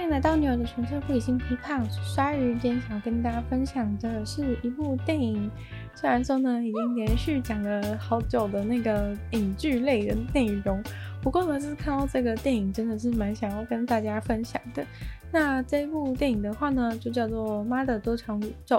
欢迎来到女友的纯粹不理性批判，我是鲨鱼。今天想要跟大家分享的是一部电影，虽然说呢已经连续讲了好久的那个影剧类的内容，不过呢是看到这个电影真的是蛮想要跟大家分享的。那这部电影的话呢，就叫做《妈的多重宇宙》。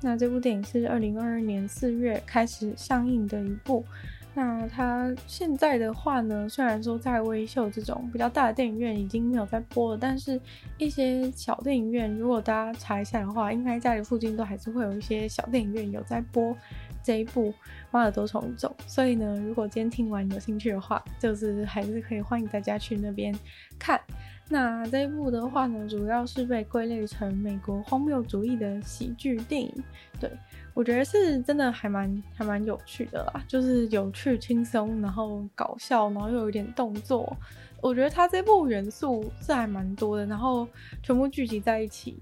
那这部电影是二零二二年四月开始上映的一部。那它现在的话呢，虽然说在微秀这种比较大的电影院已经没有在播了，但是一些小电影院，如果大家查一下的话，应该家里附近都还是会有一些小电影院有在播这一部《妈的多重宇宙》。所以呢，如果今天听完有兴趣的话，就是还是可以欢迎大家去那边看。那这一部的话呢，主要是被归类成美国荒谬主义的喜剧电影，对。我觉得是真的还蛮还蛮有趣的啦，就是有趣、轻松，然后搞笑，然后又有点动作。我觉得它这部元素是还蛮多的，然后全部聚集在一起，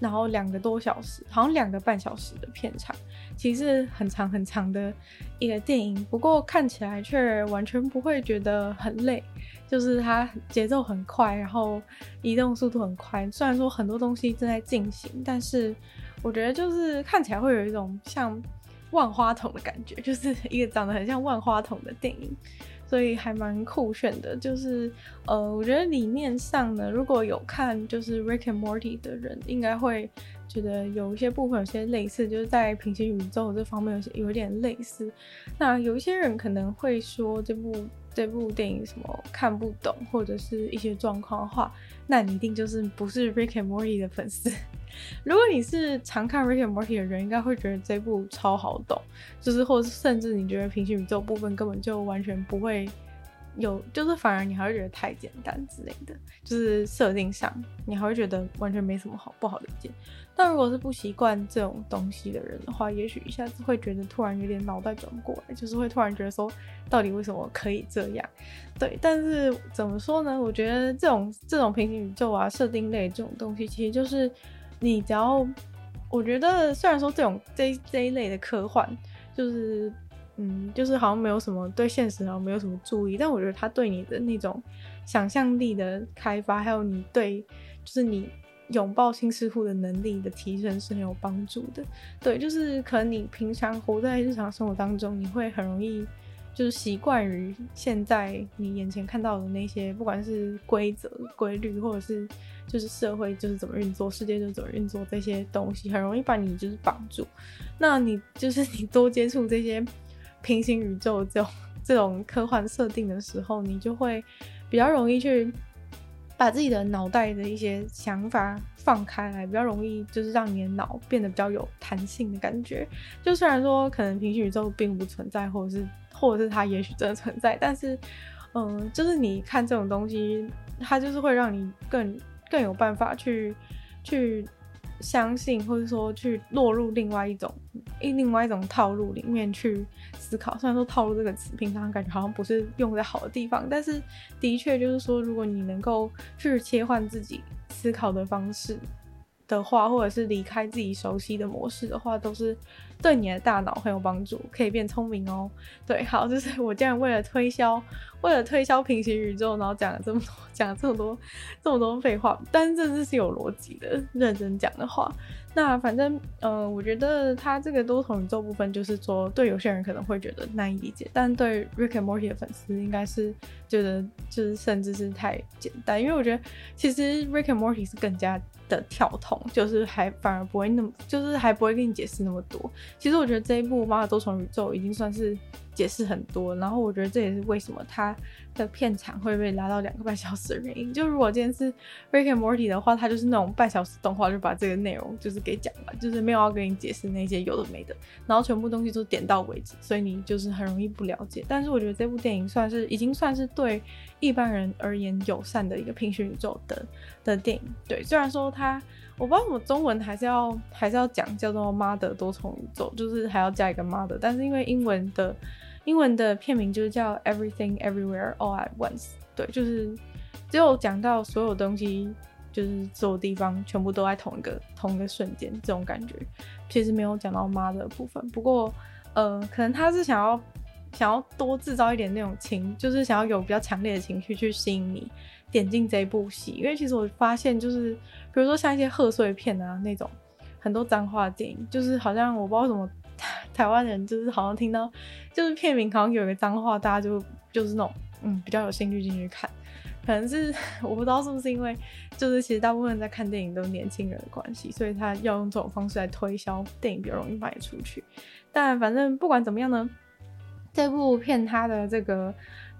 然后两个多小时，好像两个半小时的片长，其实很长很长的一个电影。不过看起来却完全不会觉得很累，就是它节奏很快，然后移动速度很快。虽然说很多东西正在进行，但是。我觉得就是看起来会有一种像万花筒的感觉，就是一个长得很像万花筒的电影，所以还蛮酷炫的。就是呃，我觉得理念上呢，如果有看就是《Rick and Morty》的人，应该会觉得有一些部分有些类似，就是在平行宇宙这方面有些有点类似。那有一些人可能会说这部这部电影什么看不懂，或者是一些状况的话，那你一定就是不是《Rick and Morty》的粉丝。如果你是常看《Rick and Morty》的人，应该会觉得这部超好懂，就是或者甚至你觉得平行宇宙部分根本就完全不会有，就是反而你还会觉得太简单之类的，就是设定上你还会觉得完全没什么好不好理解。但如果是不习惯这种东西的人的话，也许一下子会觉得突然有点脑袋转不过来，就是会突然觉得说，到底为什么可以这样？对，但是怎么说呢？我觉得这种这种平行宇宙啊、设定类这种东西，其实就是。你只要，我觉得虽然说这种这这一类的科幻，就是，嗯，就是好像没有什么对现实好像没有什么注意，但我觉得他对你的那种想象力的开发，还有你对，就是你拥抱新事物的能力的提升是很有帮助的。对，就是可能你平常活在日常生活当中，你会很容易。就是习惯于现在你眼前看到的那些，不管是规则、规律，或者是就是社会就是怎么运作，世界就怎么运作，这些东西很容易把你就是绑住。那你就是你多接触这些平行宇宙这种 这种科幻设定的时候，你就会比较容易去把自己的脑袋的一些想法放开来，比较容易就是让你的脑变得比较有弹性的感觉。就虽然说可能平行宇宙并不存在，或者是。或者是它也许真的存在，但是，嗯，就是你看这种东西，它就是会让你更更有办法去去相信，或者说去落入另外一种另外一种套路里面去思考。虽然说“套路”这个词平常感觉好像不是用在好的地方，但是的确就是说，如果你能够去切换自己思考的方式的话，或者是离开自己熟悉的模式的话，都是。对你的大脑很有帮助，可以变聪明哦。对，好，就是 我竟然为了推销，为了推销平行宇宙，然后讲了这么多，讲了这么多，这么多废话，但是这是有逻辑的，认真讲的话。那反正，嗯、呃，我觉得它这个多重宇宙部分，就是说，对有些人可能会觉得难以理解，但对 Rick and Morty 的粉丝，应该是觉得就是甚至是太简单，因为我觉得其实 Rick and Morty 是更加的跳痛，就是还反而不会那么，就是还不会跟你解释那么多。其实我觉得这一部《妈妈多重宇宙》已经算是。解释很多，然后我觉得这也是为什么它的片长会被拉到两个半小时的原因。就如果今天是 Rick and Morty 的话，它就是那种半小时动画就把这个内容就是给讲完，就是没有要跟你解释那些有的没的，然后全部东西都点到为止，所以你就是很容易不了解。但是我觉得这部电影算是已经算是对一般人而言友善的一个平行宇宙的的电影。对，虽然说它我不知道什么中文还是要还是要讲叫做妈的多重宇宙，就是还要加一个妈的，但是因为英文的。英文的片名就是叫 Everything Everywhere All at Once，对，就是只有讲到所有东西，就是所有地方全部都在同一个同一个瞬间，这种感觉，其实没有讲到妈的部分。不过，呃，可能他是想要想要多制造一点那种情，就是想要有比较强烈的情绪去吸引你点进这部戏。因为其实我发现，就是比如说像一些贺岁片啊那种很多脏话电影，就是好像我不知道为什么台湾人就是好像听到就是片名好像有一个脏话，大家就就是那种嗯比较有兴趣进去看。可能是我不知道是不是因为，就是其实大部分在看电影都是年轻人的关系，所以他要用这种方式来推销电影，比较容易卖出去。但反正不管怎么样呢，这部片他的这个。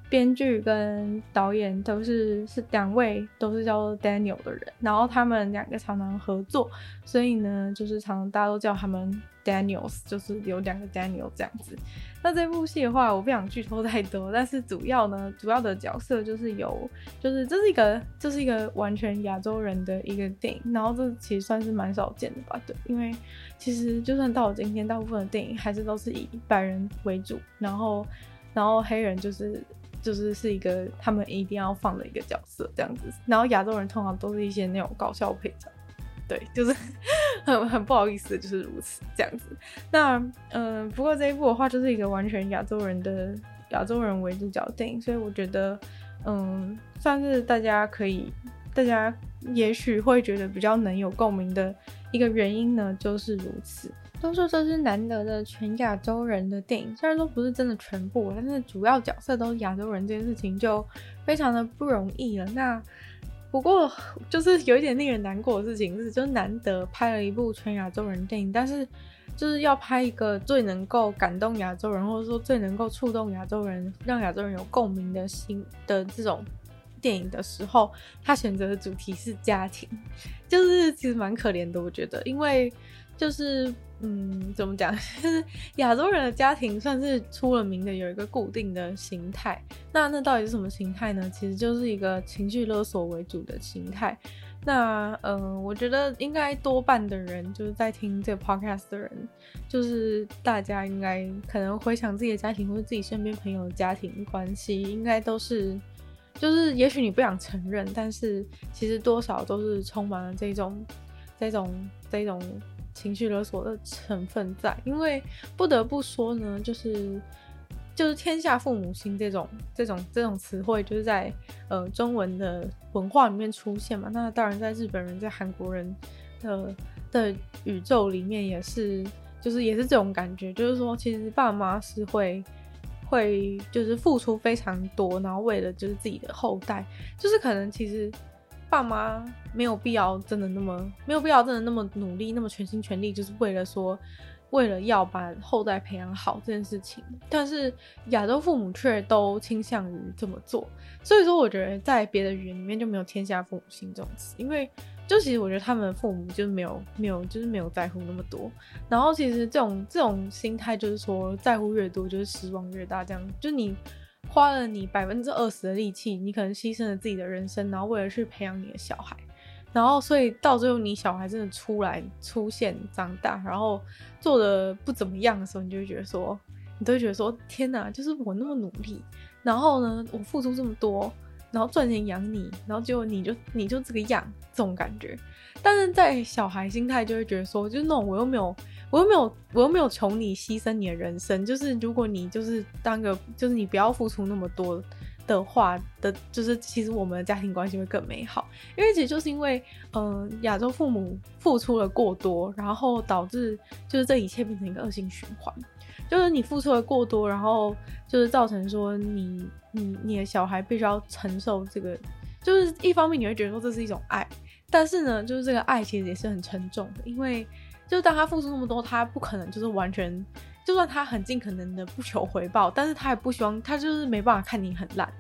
编剧跟导演都是是两位都是叫 Daniel 的人，然后他们两个常常合作，所以呢，就是常常大家都叫他们 Daniels，就是有两个 Daniel 这样子。那这部戏的话，我不想剧透太多，但是主要呢，主要的角色就是有，就是这是一个这是一个完全亚洲人的一个电影，然后这其实算是蛮少见的吧，对，因为其实就算到了今天，大部分的电影还是都是以白人为主，然后然后黑人就是。就是是一个他们一定要放的一个角色这样子，然后亚洲人通常都是一些那种搞笑配角，对，就是很很不好意思，就是如此这样子。那嗯、不过这一部的话就是一个完全亚洲人的亚洲人为主角电影，所以我觉得嗯，算是大家可以，大家也许会觉得比较能有共鸣的一个原因呢，就是如此。都说这是难得的全亚洲人的电影，虽然说不是真的全部，但是主要角色都是亚洲人，这件事情就非常的不容易了。那不过就是有一点令人难过的事情是，就难得拍了一部全亚洲人电影，但是就是要拍一个最能够感动亚洲人，或者说最能够触动亚洲人，让亚洲人有共鸣的心的这种电影的时候，他选择的主题是家庭，就是其实蛮可怜的，我觉得，因为就是。嗯，怎么讲？就是亚洲人的家庭算是出了名的，有一个固定的形态。那那到底是什么形态呢？其实就是一个情绪勒索为主的形态。那嗯、我觉得应该多半的人就是在听这个 podcast 的人，就是大家应该可能回想自己的家庭或者自己身边朋友的家庭关系，应该都是就是也许你不想承认，但是其实多少都是充满了这种这种这种。情绪勒索的成分在，因为不得不说呢，就是就是“天下父母心”这种这种这种词汇，就是在呃中文的文化里面出现嘛。那当然，在日本人、在韩国人的的宇宙里面，也是就是也是这种感觉，就是说，其实爸妈是会会就是付出非常多，然后为了就是自己的后代，就是可能其实。爸妈没有必要真的那么没有必要真的那么努力，那么全心全力，就是为了说，为了要把后代培养好这件事情。但是亚洲父母却都倾向于这么做，所以说我觉得在别的语言里面就没有“天下父母心”这种词，因为就其实我觉得他们的父母就是没有没有就是没有在乎那么多。然后其实这种这种心态就是说，在乎越多就是失望越大，这样就你。花了你百分之二十的力气，你可能牺牲了自己的人生，然后为了去培养你的小孩，然后所以到最后你小孩真的出来出现长大，然后做的不怎么样的时候，你就会觉得说，你都会觉得说，天哪，就是我那么努力，然后呢，我付出这么多，然后赚钱养你，然后结果你就你就这个样，这种感觉。但是在小孩心态就会觉得说，就是那种我又没有。我又没有，我又没有求你牺牲你的人生。就是如果你就是当个，就是你不要付出那么多的话的，就是其实我们的家庭关系会更美好。因为其实就是因为，嗯、亚洲父母付出了过多，然后导致就是这一切变成一个恶性循环。就是你付出了过多，然后就是造成说你你你的小孩必须要承受这个。就是一方面你会觉得说这是一种爱，但是呢，就是这个爱其实也是很沉重的，因为。就当他付出那么多，他不可能就是完全，就算他很尽可能的不求回报，但是他也不希望，他就是没办法看你很烂。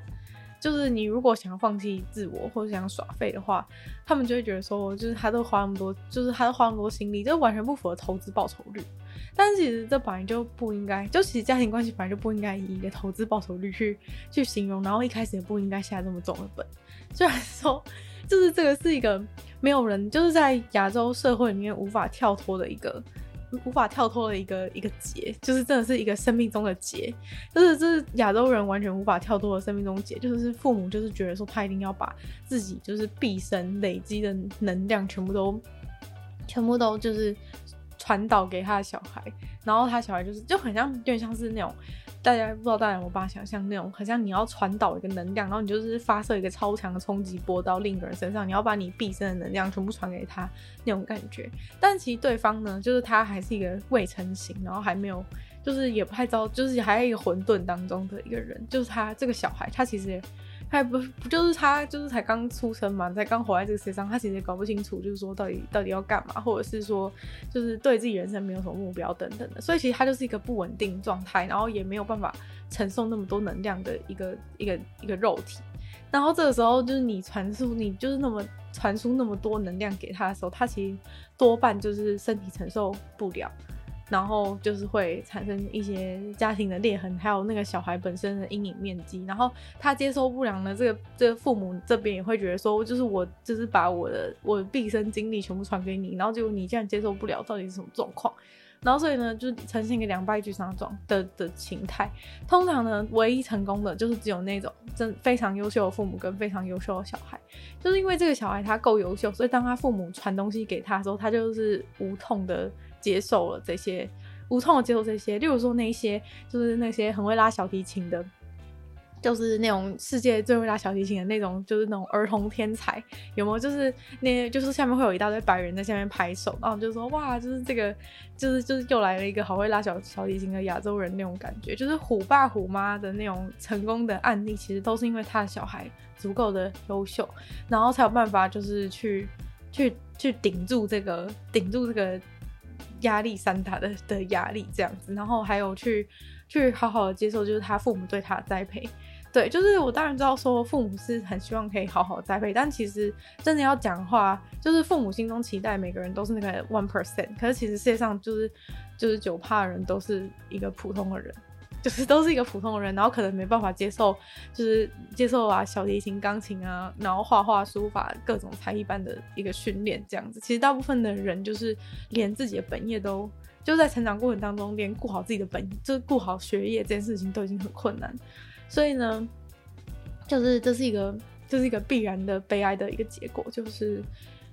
就是你如果想要放弃自我或者想要耍废的话，他们就会觉得说，就是他都花那么多，就是他都花那么多心力，就完全不符合投资报酬率。但是其实这本来就不应该，就其实家庭关系本来就不应该以一个投资报酬率去去形容，然后一开始也不应该下这么重的本。虽然说。就是这个是一个没有人就是在亚洲社会里面无法跳脱的一个无法跳脱的一个一个结，就是真的是一个生命中的结，就是这是亚洲人完全无法跳脱的生命中结，就是父母就是觉得说他一定要把自己就是毕生累积的能量全部都全部都就是传导给他的小孩，然后他小孩就是就很像有点像是那种大家不知道大家有没有办法想象那种，好像你要传导一个能量，然后你就是发射一个超强的冲击波到另一个人身上，你要把你毕生的能量全部传给他那种感觉。但其实对方呢，就是他还是一个未成型，然后还没有，就是也不太知道，就是还在一个混沌当中的一个人，就是他这个小孩，他其实。还不不就是他，就是才刚出生嘛，才刚活在这个世界上，他其实也搞不清楚，就是说到底到底要干嘛，或者是说就是对自己人生没有什么目标等等的，所以其实他就是一个不稳定状态，然后也没有办法承受那么多能量的一个一个一个肉体，然后这个时候就是你传输，你就是那么传输那么多能量给他的时候，他其实多半就是身体承受不了。然后就是会产生一些家庭的裂痕，还有那个小孩本身的阴影面积。然后他接收不良的这个这个父母这边也会觉得说，就是我就是把我的我的毕生精力全部传给你，然后结果你竟然接受不了，到底是什么状况？然后所以呢，就是呈现一个两败俱伤状的的形态。通常呢，唯一成功的就是只有那种真非常优秀的父母跟非常优秀的小孩，就是因为这个小孩他够优秀，所以当他父母传东西给他的时候，他就是无痛的。接受了这些，无痛的接受这些，例如说那些就是那些很会拉小提琴的，就是那种世界最会拉小提琴的那种，就是那种儿童天才，有没有？就是那，就是下面会有一大堆白人在下面拍手，然后就说哇，就是这个，就是就是又来了一个好会拉小小提琴的亚洲人那种感觉，就是虎爸虎妈的那种成功的案例，其实都是因为他的小孩足够的优秀，然后才有办法就是去去去顶住这个顶住这个。压力山大的的压力这样子，然后还有去去好好的接受，就是他父母对他的栽培。对，就是我当然知道说父母是很希望可以好好栽培，但其实真的要讲话，就是父母心中期待每个人都是那个 one percent，可是其实世界上就是就是九趴人都是一个普通的人。就是都是一个普通人，然后可能没办法接受，就是接受啊小提琴、钢琴啊，然后画画、书法各种才艺班的一个训练这样子。其实大部分的人就是连自己的本业都，就在成长过程当中，连顾好自己的本，就是顾好学业这件事情都已经很困难。所以呢，就是这是一个，这是一个必然的悲哀的一个结果，就是。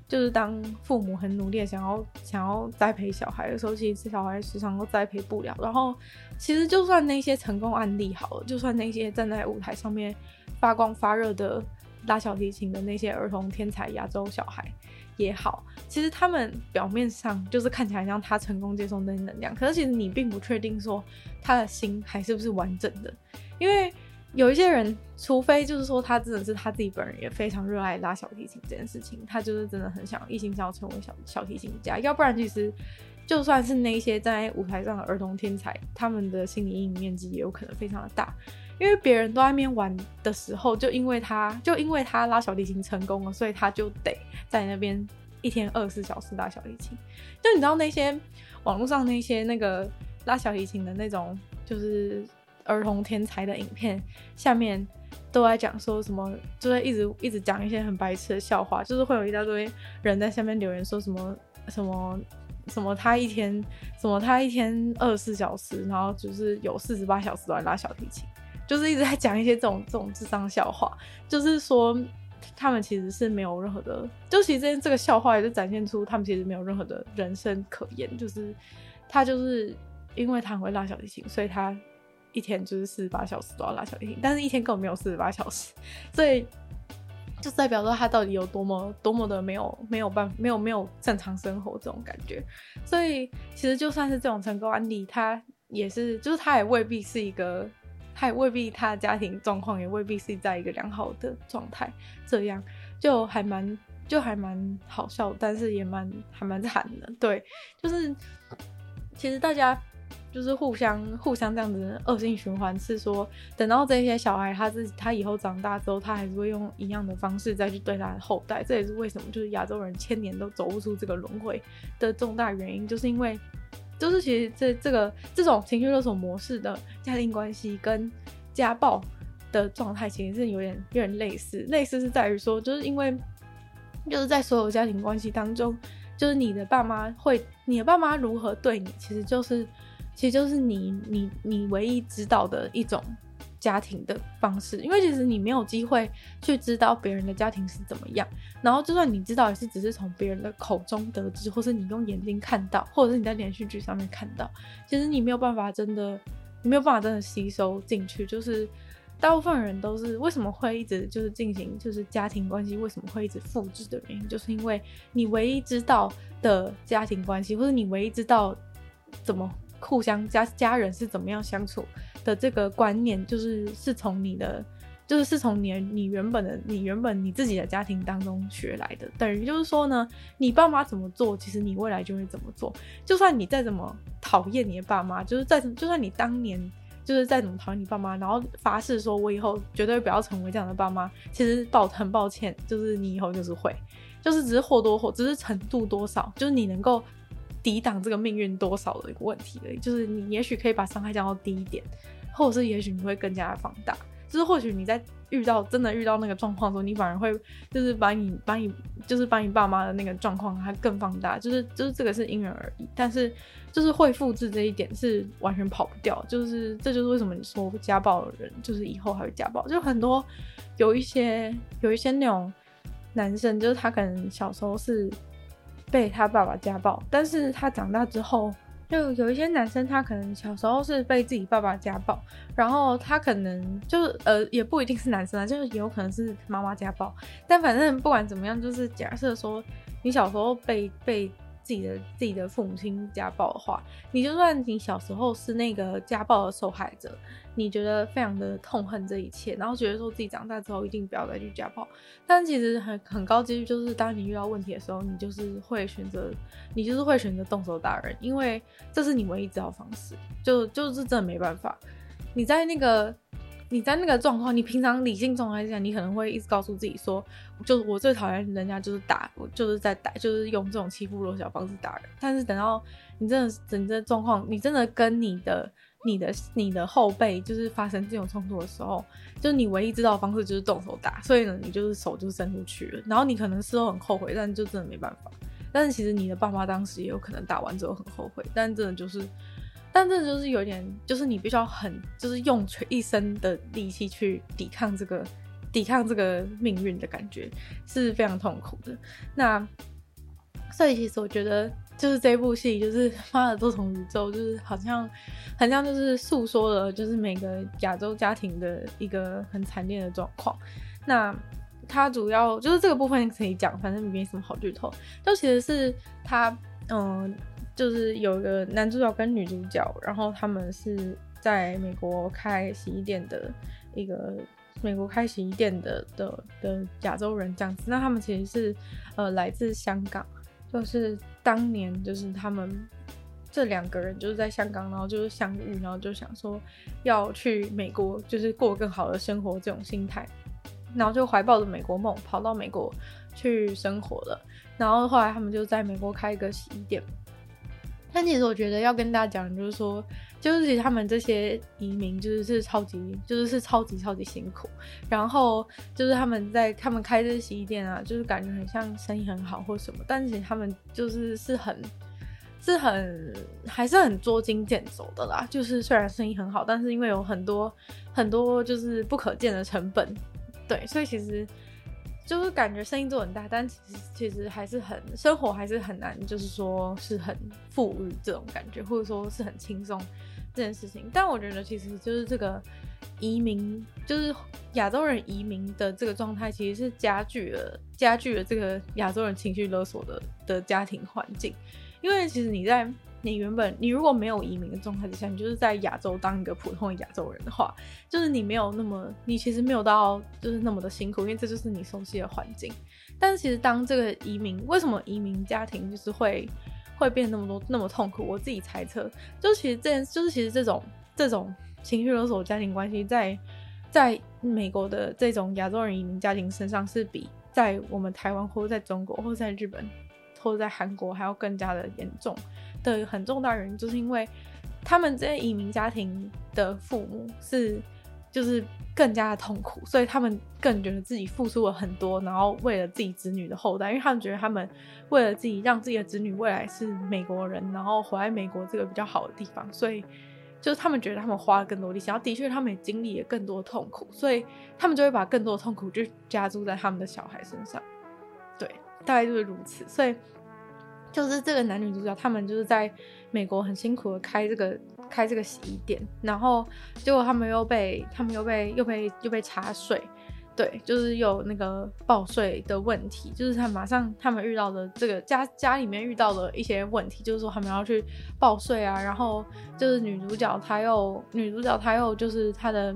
就是当父母很努力想要想要栽培小孩的时候，其实小孩时常都栽培不了。然后，其实就算那些成功案例好了，就算那些站在舞台上面发光发热的拉小提琴的那些儿童天才亚洲小孩也好，其实他们表面上就是看起来像他成功接受那些能量，可是其实你并不确定说他的心还是不是完整的，因为。有一些人，除非就是说他真的是他自己本人也非常热爱拉小提琴这件事情，他就是真的很想一心想要成为小小提琴家，要不然其实就算是那些在舞台上的儿童天才，他们的心理阴影面积也有可能非常的大，因为别人都在那边玩的时候，就因为他就因为他拉小提琴成功了，所以他就得在那边一天二十四小时拉小提琴。就你知道那些网络上那些那个拉小提琴的那种，就是。儿童天才的影片下面都在讲说什么，就会一直一直讲一些很白痴的笑话，就是会有一大堆人在下面留言说什么什么什么他一天什么他一天二十四小时，然后就是有四十八小时都在拉小提琴，就是一直在讲一些这种这种智商笑话，就是说他们其实是没有任何的，就其实这个笑话也是展现出他们其实没有任何的人生可言，就是他就是因为他很会拉小提琴，所以他。一天就是四十八小时都要拉小提琴，但是一天根本没有四十八小时，所以就代表说他到底有多么多么的没有没有办法没有没有正常生活这种感觉。所以其实就算是这种成功案例，他也是就是他也未必是一个，他也未必他的家庭状况也未必是在一个良好的状态，这样就还蛮就还蛮好笑，但是也蛮还蛮惨的。对，就是其实大家。就是互相互相这样子恶性循环，是说等到这些小孩他自己他以后长大之后，他还是会用一样的方式再去对他的后代。这也是为什么就是亚洲人千年都走不出这个轮回的重大原因，就是因为就是其实这这个这种情绪勒索模式的家庭关系跟家暴的状态其实是有点有点类似，类似是在于说，就是因为就是在所有家庭关系当中，就是你的爸妈会你的爸妈如何对你，其实就是。其实就是你你你唯一知道的一种家庭的方式，因为其实你没有机会去知道别人的家庭是怎么样，然后就算你知道，也是只是从别人的口中得知，或是你用眼睛看到，或者是你在连续剧上面看到，其实你没有办法真的你没有办法真的吸收进去。就是大部分人都是为什么会一直就是进行就是家庭关系为什么会一直复制的原因，就是因为你唯一知道的家庭关系，或者你唯一知道怎么互相家家人是怎么样相处的这个观念，就是是从你的。就是是从你你原本的你原本你自己的家庭当中学来的，等于就是说呢，你爸妈怎么做，其实你未来就会怎么做。就算你再怎么讨厌你的爸妈，就是再就算你当年就是再怎么讨厌你爸妈，然后发誓说我以后绝对不要成为这样的爸妈，其实抱很抱歉，就是你以后就是会，就是只是或多或，只是程度多少，就是你能够抵挡这个命运多少的一个问题而已。就是你也许可以把伤害降到低一点，或者是也许你会更加的放大。就是或许你在遇到真的遇到那个状况的时候，你反而会就是把你把你就是把你爸妈的那个状况还更放大，就是就是这个是因人而异，但是就是会复制这一点是完全跑不掉，就是这就是为什么你说家暴的人就是以后还会家暴，就很多有一些有一些那种男生，就是他可能小时候是被他爸爸家暴，但是他长大之后。就有一些男生，他可能小时候是被自己爸爸家暴，然后他可能就是呃，也不一定是男生啊，就是有可能是妈妈家暴。但反正不管怎么样，就是假设说你小时候被被。自己的自己的父母亲家暴的话，你就算你小时候是那个家暴的受害者，你觉得非常的痛恨这一切，然后觉得说自己长大之后一定不要再去家暴，但其实很很高几率就是当你遇到问题的时候，你就是会选择，你就是会选择动手打人，因为这是你唯一知道方式，就就是真的没办法，你在那个。你在那个状况，你平常理性状态下，你可能会一直告诉自己说，就我最讨厌人家就是打，我就是在打，就是用这种欺负弱小方式打人。但是等到你真的整个状况，你真的跟你的、你的、你的后辈就是发生这种冲突的时候，就是你唯一知道的方式就是动手打，所以呢，你就是手就伸出去了。然后你可能事后很后悔，但就真的没办法。但是其实你的爸妈当时也有可能打完之后很后悔，但真的就是。但这就是有点，就是你必须要很，就是用全一生的力气去抵抗这个，抵抗这个命运的感觉，是非常痛苦的。那所以其实我觉得，就是这部戏，就是 《妈的多重宇宙》，就是好像，很像就是诉说了，就是每个亚洲家庭的一个很惨烈的状况。那它主要就是这个部分可以讲，反正没什么好剧透。就其实是他，嗯。就是有一个男主角跟女主角，然后他们是在美国开洗衣店的一个美国开洗衣店的的的亚洲人这样子。那他们其实是呃来自香港，就是当年就是他们这两个人就是在香港，然后就是相遇，然后就想说要去美国，就是过更好的生活这种心态，然后就怀抱着美国梦跑到美国去生活了。然后后来他们就在美国开一个洗衣店。但其实我觉得要跟大家讲，就是说，就是其实他们这些移民就是是超级，就是是超级超级辛苦。然后就是他们在他们开这洗衣店啊，就是感觉很像生意很好或什么，但是他们就是是很是很还是很捉襟见肘的啦。就是虽然生意很好，但是因为有很多很多就是不可见的成本，对，所以其实。就是感觉生意做很大，但其实其实还是很生活还是很难，就是说是很富裕这种感觉，或者说是很轻松这件事情。但我觉得其实就是这个移民，就是亚洲人移民的这个状态，其实是加剧了加剧了这个亚洲人情绪勒索的的家庭环境，因为其实你在。你原本你如果没有移民的状态之下，你就是在亚洲当一个普通的亚洲人的话，就是你没有那么，你其实没有到就是那么的辛苦，因为这就是你熟悉的环境。但是其实当这个移民，为什么移民家庭就是会会变那么多那么痛苦？我自己猜测，就其实这就是其实这种这种情绪勒索家庭关系，在在美国的这种亚洲人移民家庭身上，是比在我们台湾或者在中国或者在日本或者在韩国还要更加的严重。的很重大原因，就是因为他们这些移民家庭的父母是，就是更加的痛苦，所以他们更觉得自己付出了很多，然后为了自己子女的后代，因为他们觉得他们为了自己让自己的子女未来是美国人，然后活在美国这个比较好的地方，所以就是他们觉得他们花了更多力气，然后的确他们也经历了更多痛苦，所以他们就会把更多的痛苦就加注在他们的小孩身上，对，大概就是如此，所以。就是这个男女主角，他们就是在美国很辛苦的开这个开这个洗衣店，然后结果他们又被他们又被又被又被查税。对，就是有那个报税的问题，就是他马上他们遇到的这个家家里面遇到的一些问题，就是说他们要去报税啊，然后就是女主角她又女主角她又就是她的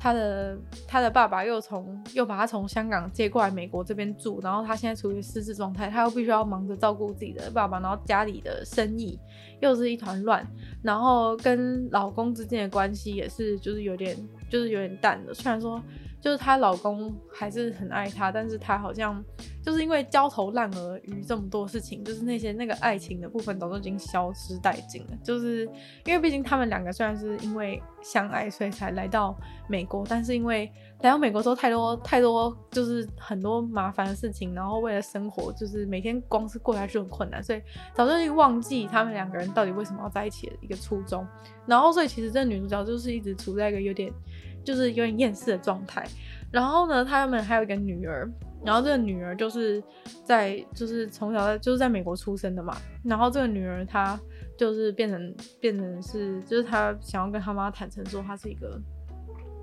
他的他的爸爸又从又把他从香港接过来美国这边住，然后他现在处于失智状态，他又必须要忙着照顾自己的爸爸，然后家里的生意又是一团乱，然后跟老公之间的关系也是就是有点就是有点淡的，虽然说。就是她老公还是很爱她，但是她好像就是因为焦头烂额于这么多事情，就是那些那个爱情的部分早都已经消失殆尽了。就是因为毕竟他们两个虽然是因为相爱，所以才来到美国，但是因为来到美国之后太多太多就是很多麻烦的事情，然后为了生活，就是每天光是过下去很困难，所以早就忘记他们两个人到底为什么要在一起的一个初衷。然后所以其实这女主角就是一直处在一个有点。就是有点厌世的状态，然后呢，他们还有一个女儿，然后这个女儿就是在就是从小在就是在美国出生的嘛，然后这个女儿她就是变成变成是就是她想要跟她妈坦诚说她是一个，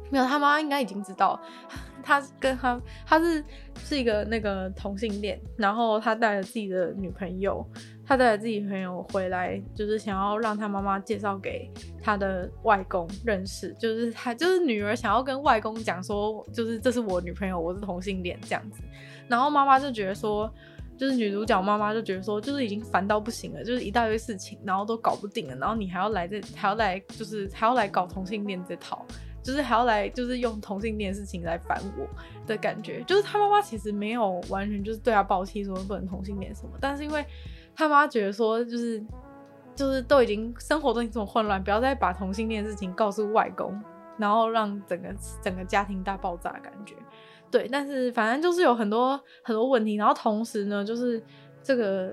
没有，他妈应该已经知道，他跟他他是是一个那个同性恋，然后他带了自己的女朋友。他带着自己朋友回来，就是想要让他妈妈介绍给他的外公认识，就是他就是女儿想要跟外公讲说，就是这是我女朋友，我是同性恋这样子。然后妈妈就觉得说，就是女主角妈妈就觉得说，就是已经烦到不行了，就是一大堆事情，然后都搞不定了，然后你还要来这，还要来就是还要来搞同性恋这套，就是还要来就是用同性恋事情来烦我的感觉。就是他妈妈其实没有完全就是对他抱气说不能同性恋什么，但是因为。他妈觉得说，就是就是都已经生活都已经这么混乱，不要再把同性恋事情告诉外公，然后让整个整个家庭大爆炸的感觉。对，但是反正就是有很多很多问题，然后同时呢，就是这个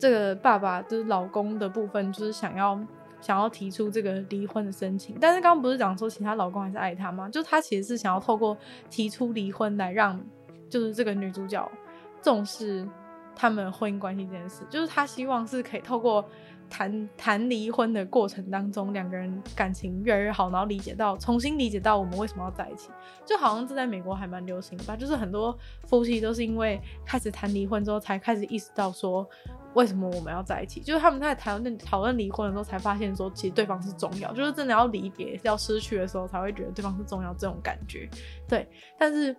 这个爸爸就是老公的部分，就是想要想要提出这个离婚的申请。但是刚刚不是讲说其他老公还是爱她吗？就她其实是想要透过提出离婚来让就是这个女主角重视。他们婚姻关系这件事，就是她希望是可以透过谈谈离婚的过程当中，两个人感情越来越好，然后理解到重新理解到我们为什么要在一起，就好像这在美国还蛮流行的吧，就是很多夫妻都是因为开始谈离婚之后，才开始意识到说为什么我们要在一起，就是他们在讨论讨论离婚的时候，才发现说其实对方是重要，就是真的要离别要失去的时候，才会觉得对方是重要这种感觉，对，但是。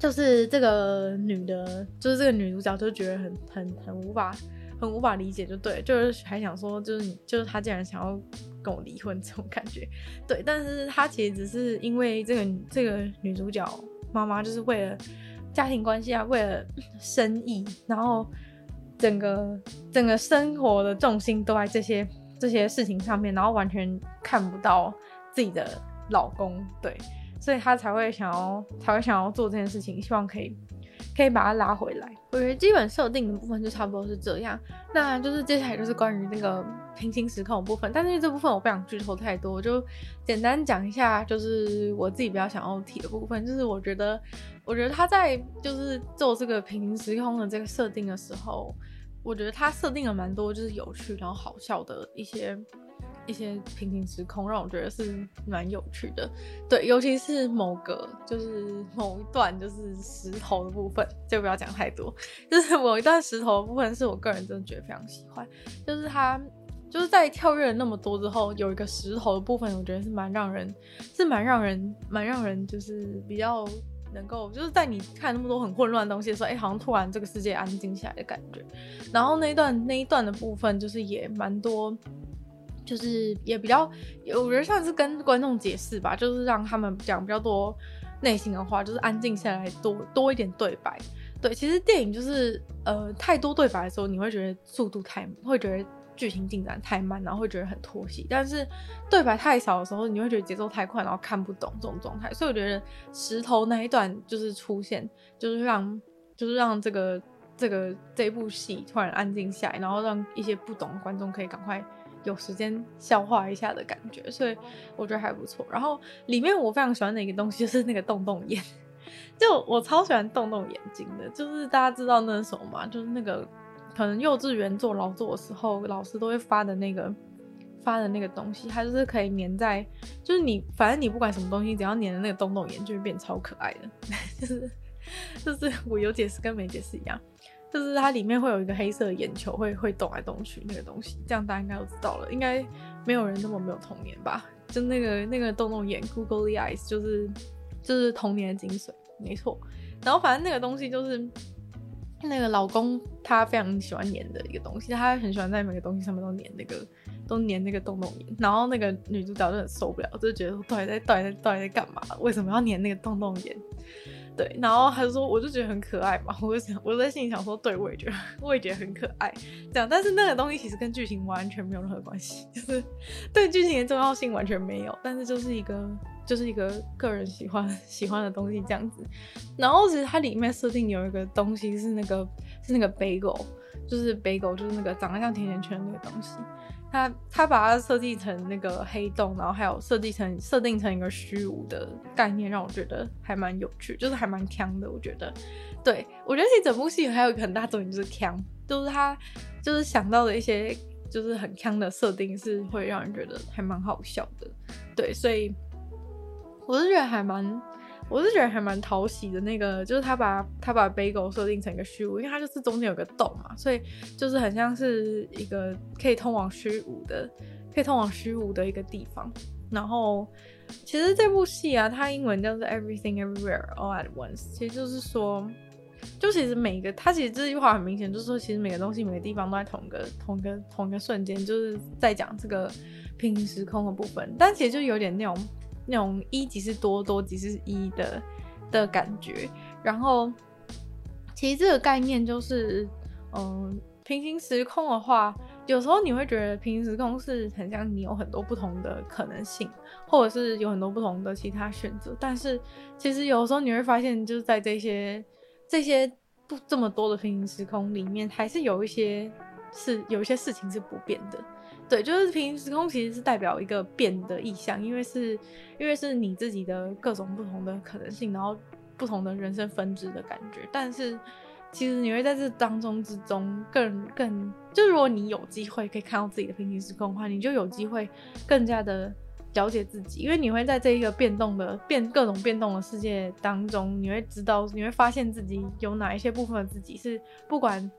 就是这个女的，就是这个女主角，就觉得很很很无法，很无法理解，就对，就是还想说，就是你，就是他竟然想要跟我离婚这种感觉，对，但是他其实只是因为这个这个女主角妈妈，就是为了家庭关系啊，为了生意，然后整个整个生活的重心都在这些这些事情上面，然后完全看不到自己的老公，对。所以他才会想要，才会想要做这件事情，希望可以，可以把它拉回来。我觉得基本设定的部分就差不多是这样。那就是接下来就是关于那个平行时空的部分，但是这部分我不想剧透太多，我就简单讲一下，就是我自己比较想要提的部分，就是我觉得，我觉得他在就是做这个平行时空的这个设定的时候，我觉得他设定了蛮多就是有趣然后好笑的一些。一些平行时空让我觉得是蛮有趣的，对，尤其是某个就是某一段就是石头的部分，就不要讲太多。就是某一段石头的部分是我个人真的觉得非常喜欢，就是它就是在跳跃了那么多之后，有一个石头的部分，我觉得是蛮让人是蛮让人蛮让人就是比较能够就是在你看那么多很混乱的东西的时候，哎、好像突然这个世界安静下来的感觉。然后那一段那一段的部分就是也蛮多。就是也比较，我觉得算是跟观众解释吧，就是让他们讲比较多内心的话，就是安静下来多多一点对白。对，其实电影就是呃太多对白的时候，你会觉得速度太，会觉得剧情进展太慢，然后会觉得很拖戏。但是对白太少的时候，你会觉得节奏太快，然后看不懂这种状态。所以我觉得石头那一段就是出现，就是让就是让这个这个这部戏突然安静下来，然后让一些不懂的观众可以赶快。有时间消化一下的感觉，所以我觉得还不错。然后里面我非常喜欢的一个东西就是那个洞洞眼，就我超喜欢洞洞眼睛的。就是大家知道那是什么吗？就是那个可能幼稚园做劳作的时候，老师都会发的那个发的那个东西，它就是可以粘在，就是你反正你不管什么东西，只要粘的那个洞洞眼，就会变超可爱的。就是就是我有解释跟没解释一样，就是它里面会有一个黑色的眼球会会动来动去那个东西，这样大家应该都知道了。应该没有人那么没有童年吧？就那个那个洞洞眼 Googly Eyes 就是就是童年的精髓，没错。然后反正那个东西就是。那个老公他非常喜欢粘的一个东西，他很喜欢在每个东西上面都粘那个，都粘那个洞洞眼。然后那个女主角就很受不了，就觉得到底在到底在到底在干嘛？为什么要粘那个洞洞眼？对，然后他就说，我就觉得很可爱嘛。我就想，我在心里想说，对，我也觉得，我也觉得很可爱。这样，但是那个东西其实跟剧情完全没有任何关系，就是 对剧情的重要性完全没有。但是就是一个。就是一个个人喜欢喜欢的东西这样子，然后其实它里面设定有一个东西是那个是那个 bagel，就是 bagel 就是那个长得像甜甜圈的那个东西，他他把它设计成那个黑洞，然后还有设计成设定成一个虚无的概念，让我觉得还蛮有趣，就是还蛮强的。我觉得，对，我觉得其实整部戏还有一个很大重点就是强，就是他就是想到的一些就是很强的设定是会让人觉得还蛮好笑的，对，所以。我是觉得还蛮，我是觉得还蛮讨喜的。那个就是他把他把 bagel 设定成一个虚无，因为它就是中间有个洞嘛，所以就是很像是一个可以通往虚无的，可以通往虚无的一个地方。然后其实这部戏啊，它英文叫做 Everything Everywhere All at Once，其实就是说，就其实每个，它其实这句话很明显就是说，其实每个东西每个地方都在同个同个同个瞬间，就是在讲这个平行时空的部分。但其实就有点那种。那种一即是多，多即是一的的感觉。然后，其实这个概念就是，嗯，平行时空的话，有时候你会觉得平行时空是很像你有很多不同的可能性，或者是有很多不同的其他选择。但是，其实有时候你会发现，就是在这些这些不这么多的平行时空里面，还是有一些是有一些事情是不变的。对，就是平行时空其实是代表一个变的意象，因为是，因为是你自己的各种不同的可能性，然后不同的人生分支的感觉。但是，其实你会在这当中之中更更，就如果你有机会可以看到自己的平行时空的话，你就有机会更加的了解自己，因为你会在这一个变动的变各种变动的世界当中，你会知道，你会发现自己有哪一些部分的自己是不管。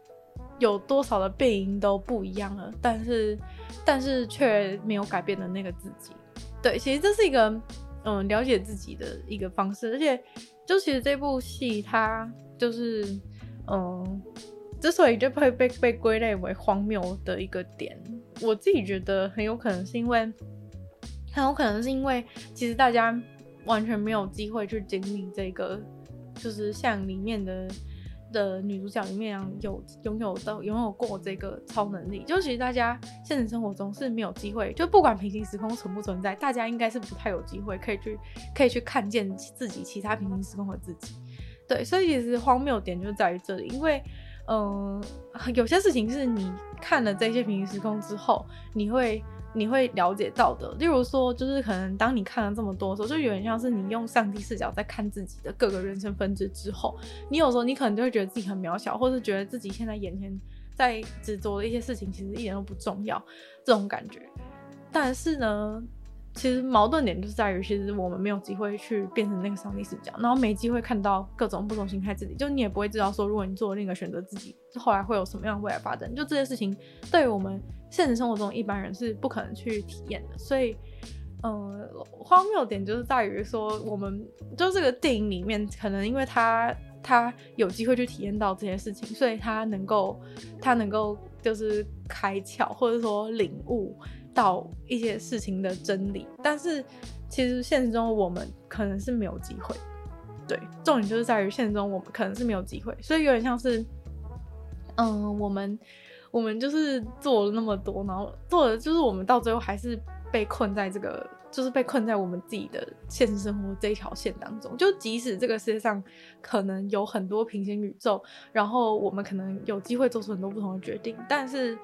有多少的背影都不一样了，但是，但是却没有改变的那个自己。对，其实这是一个嗯了解自己的一个方式，而且就其实这部戏它就是嗯，之所以就会被被归类为荒谬的一个点，我自己觉得很有可能是因为，很有可能是因为其实大家完全没有机会去经历这个，就是像里面的。的女主角里面有拥有到拥有过这个超能力，就其实大家现实生活中是没有机会，就不管平行时空存不存在，大家应该是不太有机会可以去可以去看见自己其他平行时空的自己。对，所以其实荒谬点就在于这里，因为嗯、有些事情是你看了这些平行时空之后，你会。你会了解到的，例如说，就是可能当你看了这么多的时候，就有点像是你用上帝视角在看自己的各个人生分支之后，你有时候你可能就会觉得自己很渺小，或是觉得自己现在眼前在执着的一些事情其实一点都不重要，这种感觉。但是呢，其实矛盾点就是在于，其实我们没有机会去变成那个上帝视角，然后没机会看到各种不同形态自己，就你也不会知道说，如果你做了另一个选择，自己后来会有什么样未来发展。就这些事情对于我们。现实生活中一般人是不可能去体验的，所以，呃，荒谬点就是在于说，我们就这个电影里面，可能因为他他有机会去体验到这些事情，所以他能够他能够就是开窍，或者说领悟到一些事情的真理。但是其实现实中我们可能是没有机会，对，重点就是在于现实中我们可能是没有机会，所以有点像是，嗯、我们。我们就是做了那么多，然后做的就是我们到最后还是被困在这个，就是被困在我们自己的现实生活这一条线当中。就即使这个世界上可能有很多平行宇宙，然后我们可能有机会做出很多不同的决定，但是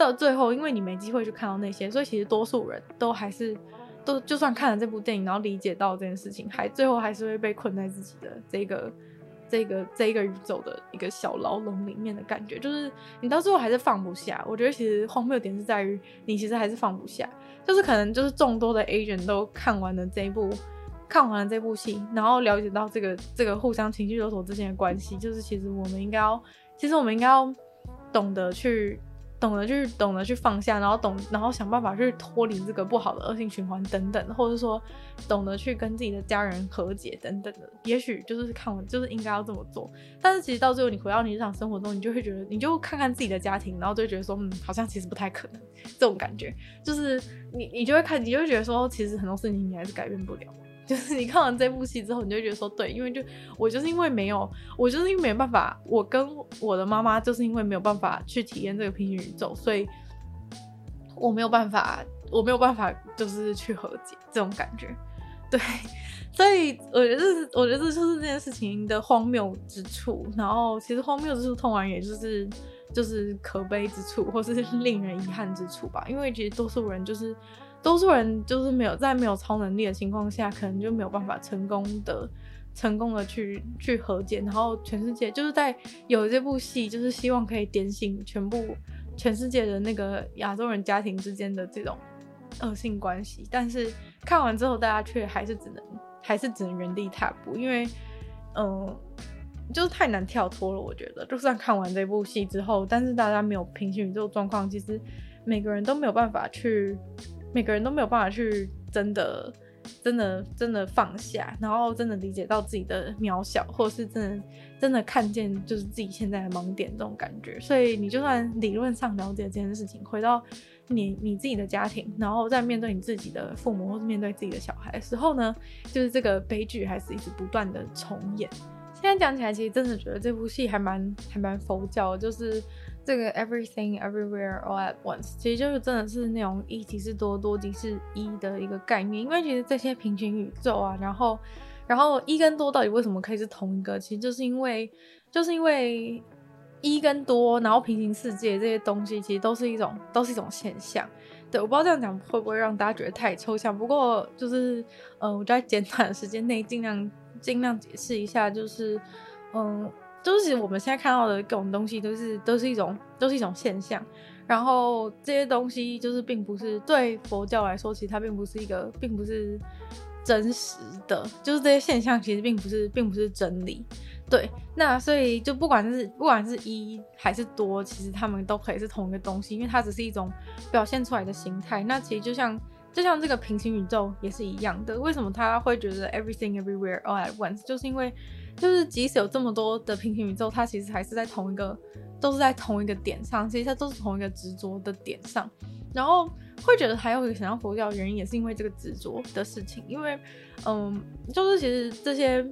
到最后，因为你没机会去看到那些，所以其实多数人都还是都就算看了这部电影，然后理解到这件事情，还最后还是会被困在自己的这个这个这一个宇宙的一个小牢笼里面的感觉，就是你到最后还是放不下。我觉得其实荒谬点是在于你其实还是放不下，就是可能就是众多的 agent 都看完了这一部，看完了这部戏，然后了解到这个这个互相情绪勒索之间的关系，就是其实我们应该要，其实我们应该要懂得去。懂得去懂得去放下，然后懂，然后想办法去脱离这个不好的恶性循环等等，或者说懂得去跟自己的家人和解等等的，也许就是看完就是应该要这么做。但是其实到最后你回到你日常生活中，你就会觉得，你就看看自己的家庭，然后就觉得说，嗯，好像其实不太可能。这种感觉就是你你就会看，你就会觉得说，其实很多事情你还是改变不了。就是你看完这部戏之后，你就觉得说，对，因为就我就是因为没有，我就是因为没办法，我跟我的妈妈就是因为没有办法去体验这个平行宇宙，所以我没有办法，我没有办法就是去和解这种感觉，对，所以我觉得是，我觉得这就是这件事情的荒谬之处。然后其实荒谬之处，通常也就是就是可悲之处，或是令人遗憾之处吧。因为其实多数人就是。多数人就是没有在没有超能力的情况下，可能就没有办法成功的、成功的去去和解。然后全世界就是在有这部戏，就是希望可以点醒全部全世界的那个亚洲人家庭之间的这种恶性关系。但是看完之后，大家却还是只能还是只能原地踏步，因为嗯，就是太难跳脱了。我觉得，就算看完这部戏之后，但是大家没有平行宇宙状况，其实每个人都没有办法去。每个人都没有办法去真的、真的、真的放下，然后真的理解到自己的渺小，或是真的、真的看见就是自己现在的盲点这种感觉。所以你就算理论上了解这件事情，回到你你自己的家庭，然后再面对你自己的父母，或是面对自己的小孩的时候呢，就是这个悲剧还是一直不断的重演。现在讲起来，其实真的觉得这部戏还蛮还蛮佛教，就是。这个 everything everywhere all at once，其实就是真的是那种一即是多，多即是一的一个概念。因为其实这些平行宇宙啊，然后，然后一跟多到底为什么可以是同一个？其实就是因为，就是因为一跟多，然后平行世界这些东西，其实都是一种，都是一种现象。对，我不知道这样讲会不会让大家觉得太抽象。不过就是，嗯、呃，我在 简短的时间内尽量尽量解释一下，就是，嗯。就是我们现在看到的各种东西都是都是一种都是一种现象，然后这些东西就是并不是对佛教来说，其实它并不是一个并不是真实的，就是这些现象其实并不是并不是真理。对，那所以就不管是不管是一还是多，其实他们都可以是同一个东西，因为它只是一种表现出来的形态。那其实就像就像这个平行宇宙也是一样的，为什么他会觉得 everything everywhere all at once，就是因为。就是即使有这么多的平行宇宙，它其实还是在同一个，都是在同一个点上，其实它都是同一个执着的点上。然后会觉得还有一个想要佛教的原因，也是因为这个执着的事情。因为，嗯，就是其实这些，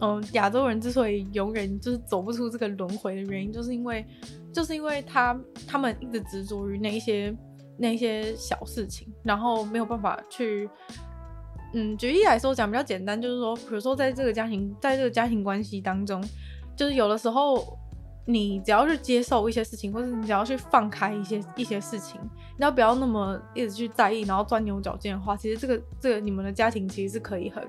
嗯，亚洲人之所以永远就是走不出这个轮回的原因，就是因为，就是因为他他们一直执着于那一些那一些小事情，然后没有办法去。嗯，举例来说讲比较简单，就是说，比如说在这个家庭，在这个家庭关系当中，就是有的时候，你只要去接受一些事情，或者你只要去放开一些一些事情，你要不要那么一直去在意，然后钻牛角尖的话，其实这个这个你们的家庭其实是可以很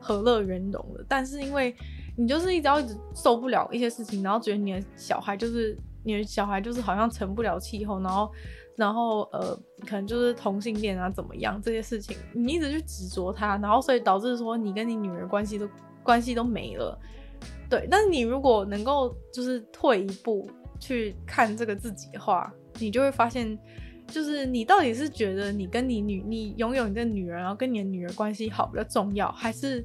和乐融融的。但是因为你就是一直要一直受不了一些事情，然后觉得你的小孩就是你的小孩就是好像成不了气候，然后。然后呃，可能就是同性恋啊，怎么样这些事情，你一直去执着他，然后所以导致说你跟你女儿关系都关系都没了，对。但是你如果能够就是退一步去看这个自己的话，你就会发现，就是你到底是觉得你跟你女你拥有你的女儿，然后跟你的女儿关系好比较重要，还是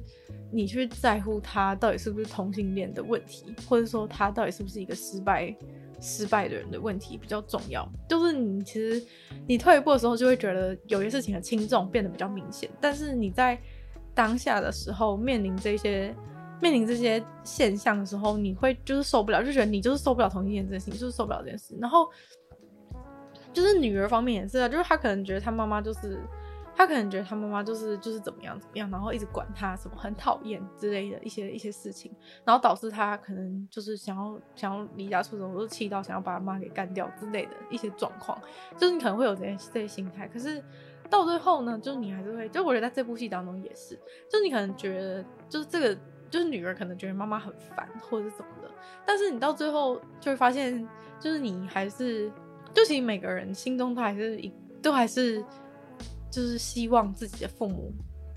你去在乎他到底是不是同性恋的问题，或者说他到底是不是一个失败？失败的人的问题比较重要，就是你其实你退一步的时候，就会觉得有些事情的轻重变得比较明显。但是你在当下的时候，面临这些面临这些现象的时候，你会就是受不了，就觉得你就是受不了同性恋这件事情，就是受不了这件事。然后就是女儿方面也是啊，就是她可能觉得她妈妈就是。他可能觉得他妈妈就是就是怎么样怎么样，然后一直管他什么很讨厌之类的一些一些事情，然后导致他可能就是想要想要离家出走，或者气到想要把他妈给干掉之类的一些状况，就是你可能会有这些这些心态。可是到最后呢，就是你还是会，就我觉得在这部戏当中也是，就是你可能觉得就是这个就是女儿可能觉得妈妈很烦或者是怎么的，但是你到最后就会发现，就是你还是，就其实每个人心中都还是都还是，就是希望自己的父母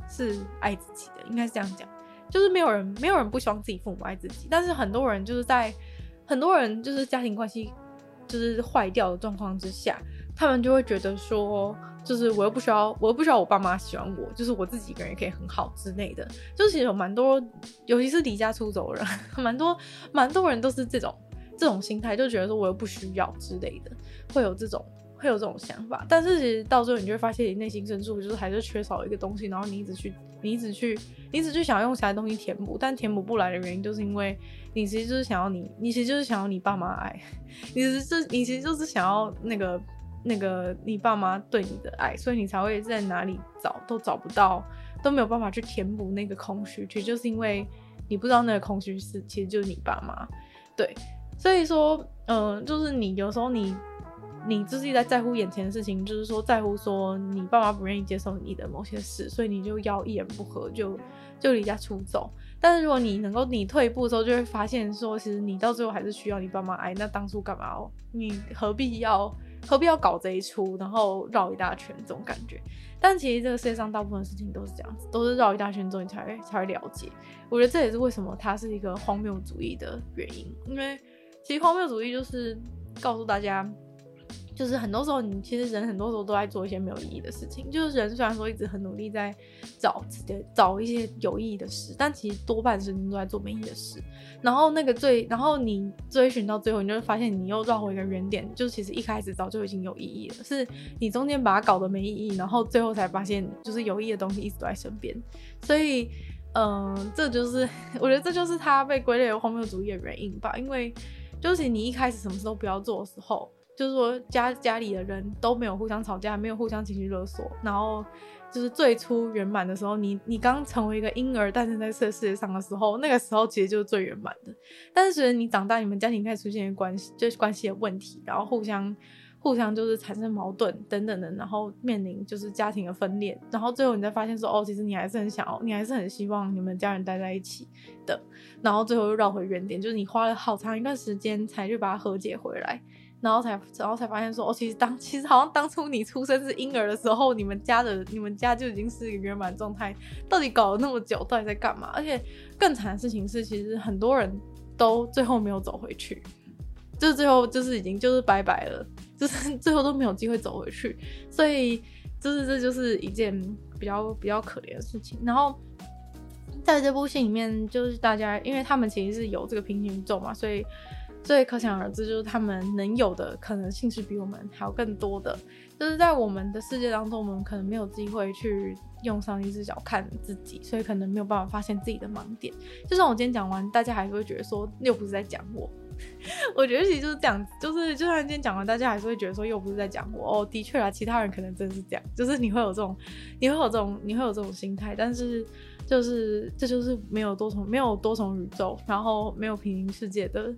是爱自己的，应该是这样讲，就是没有人没有人不希望自己父母爱自己，但是很多人就是在很多人就是家庭关系就是坏掉的状况之下，他们就会觉得说。就是我又不需要，我又不需要我爸妈喜欢我，就是我自己一个人也可以很好之类的。就是其实有蛮多，尤其是离家出走的人，蛮多蛮多人都是这种这种心态，就觉得说我又不需要之类的，会有这种会有这种想法。但是其实到最后，你就会发现你内心深处就是还是缺少一个东西，然后你一直去，你一直去，你一直去想要用其他东西填补，但填补不来的原因，就是因为你其实就是想要你，你其实就是想要你爸妈爱，你其实是你其实就是想要那个。那个你爸妈对你的爱，所以你才会在哪里找都找不到，都没有办法去填补那个空虚，其实就是因为你不知道那个空虚是其实就是你爸妈，对，所以说，嗯、就是你有时候你你就是在在乎眼前的事情，就是说在乎说你爸妈不愿意接受你的某些事，所以你就要一言不合就就离家出走。但是如果你能够你退一步的时候，就会发现说，其实你到最后还是需要你爸妈爱，那当初干嘛哦？你何必要？何必要搞这一出，然后绕一大圈这种感觉？但其实这个世界上大部分事情都是这样子，都是绕一大圈之后你才会才会了解。我觉得这也是为什么它是一个荒谬主义的原因，因为其实荒谬主义就是告诉大家。就是很多时候，你其实人很多时候都在做一些没有意义的事情。就是人虽然说一直很努力在找找一些有意义的事，但其实多半时间都在做没意义的事。然后那个最，然后你追寻到最后，你就会发现你又绕回一个原点，就是其实一开始早就已经有意义了，是你中间把它搞得没意义，然后最后才发现就是有意义的东西一直都在身边。所以，嗯、这就是我觉得这就是他被归类为荒谬主义的原因吧。因为就是你一开始什么事都不要做的时候。就是说家家里的人都没有互相吵架，没有互相情绪勒索，然后就是最初圆满的时候，你你刚成为一个婴儿诞生在这世界上的时候，那个时候其实就是最圆满的。但是随着你长大，你们家庭开始出现关系，就是关系的问题，然后互相互相就是产生矛盾等等的，然后面临就是家庭的分裂，然后最后你再发现说，哦，其实你还是很想要，你还是很希望你们家人待在一起的，然后最后又绕回原点，就是你花了好长一段时间才去把它和解回来。然后才，然后才发现说，哦，其实当其实好像当初你出生是婴儿的时候，你们家的你们家就已经是一个圆满状态。到底搞了那么久，到底在干嘛？而且更惨的事情是，其实很多人都最后没有走回去，就是最后就是已经就是拜拜了，就是最后都没有机会走回去。所以，就是这就是一件比较比较可怜的事情。然后在这部戏里面，就是大家因为他们其实是有这个平行宇宙嘛，所以。所以可想而知，就是他们能有的可能性是比我们还要更多的。就是在我们的世界当中，我们可能没有机会去用上帝视角看自己，所以可能没有办法发现自己的盲点。就算我今天讲完，大家还是会觉得说又不是在讲我。我觉得其实就是这样，就是就算今天讲完，大家还是会觉得说又不是在讲我。哦，的确啊，其他人可能真的是这样，就是你会有这种，你会有这种，你会有这种心态，但是就是这就是没有多重，没有多重宇宙，然后没有平行世界的。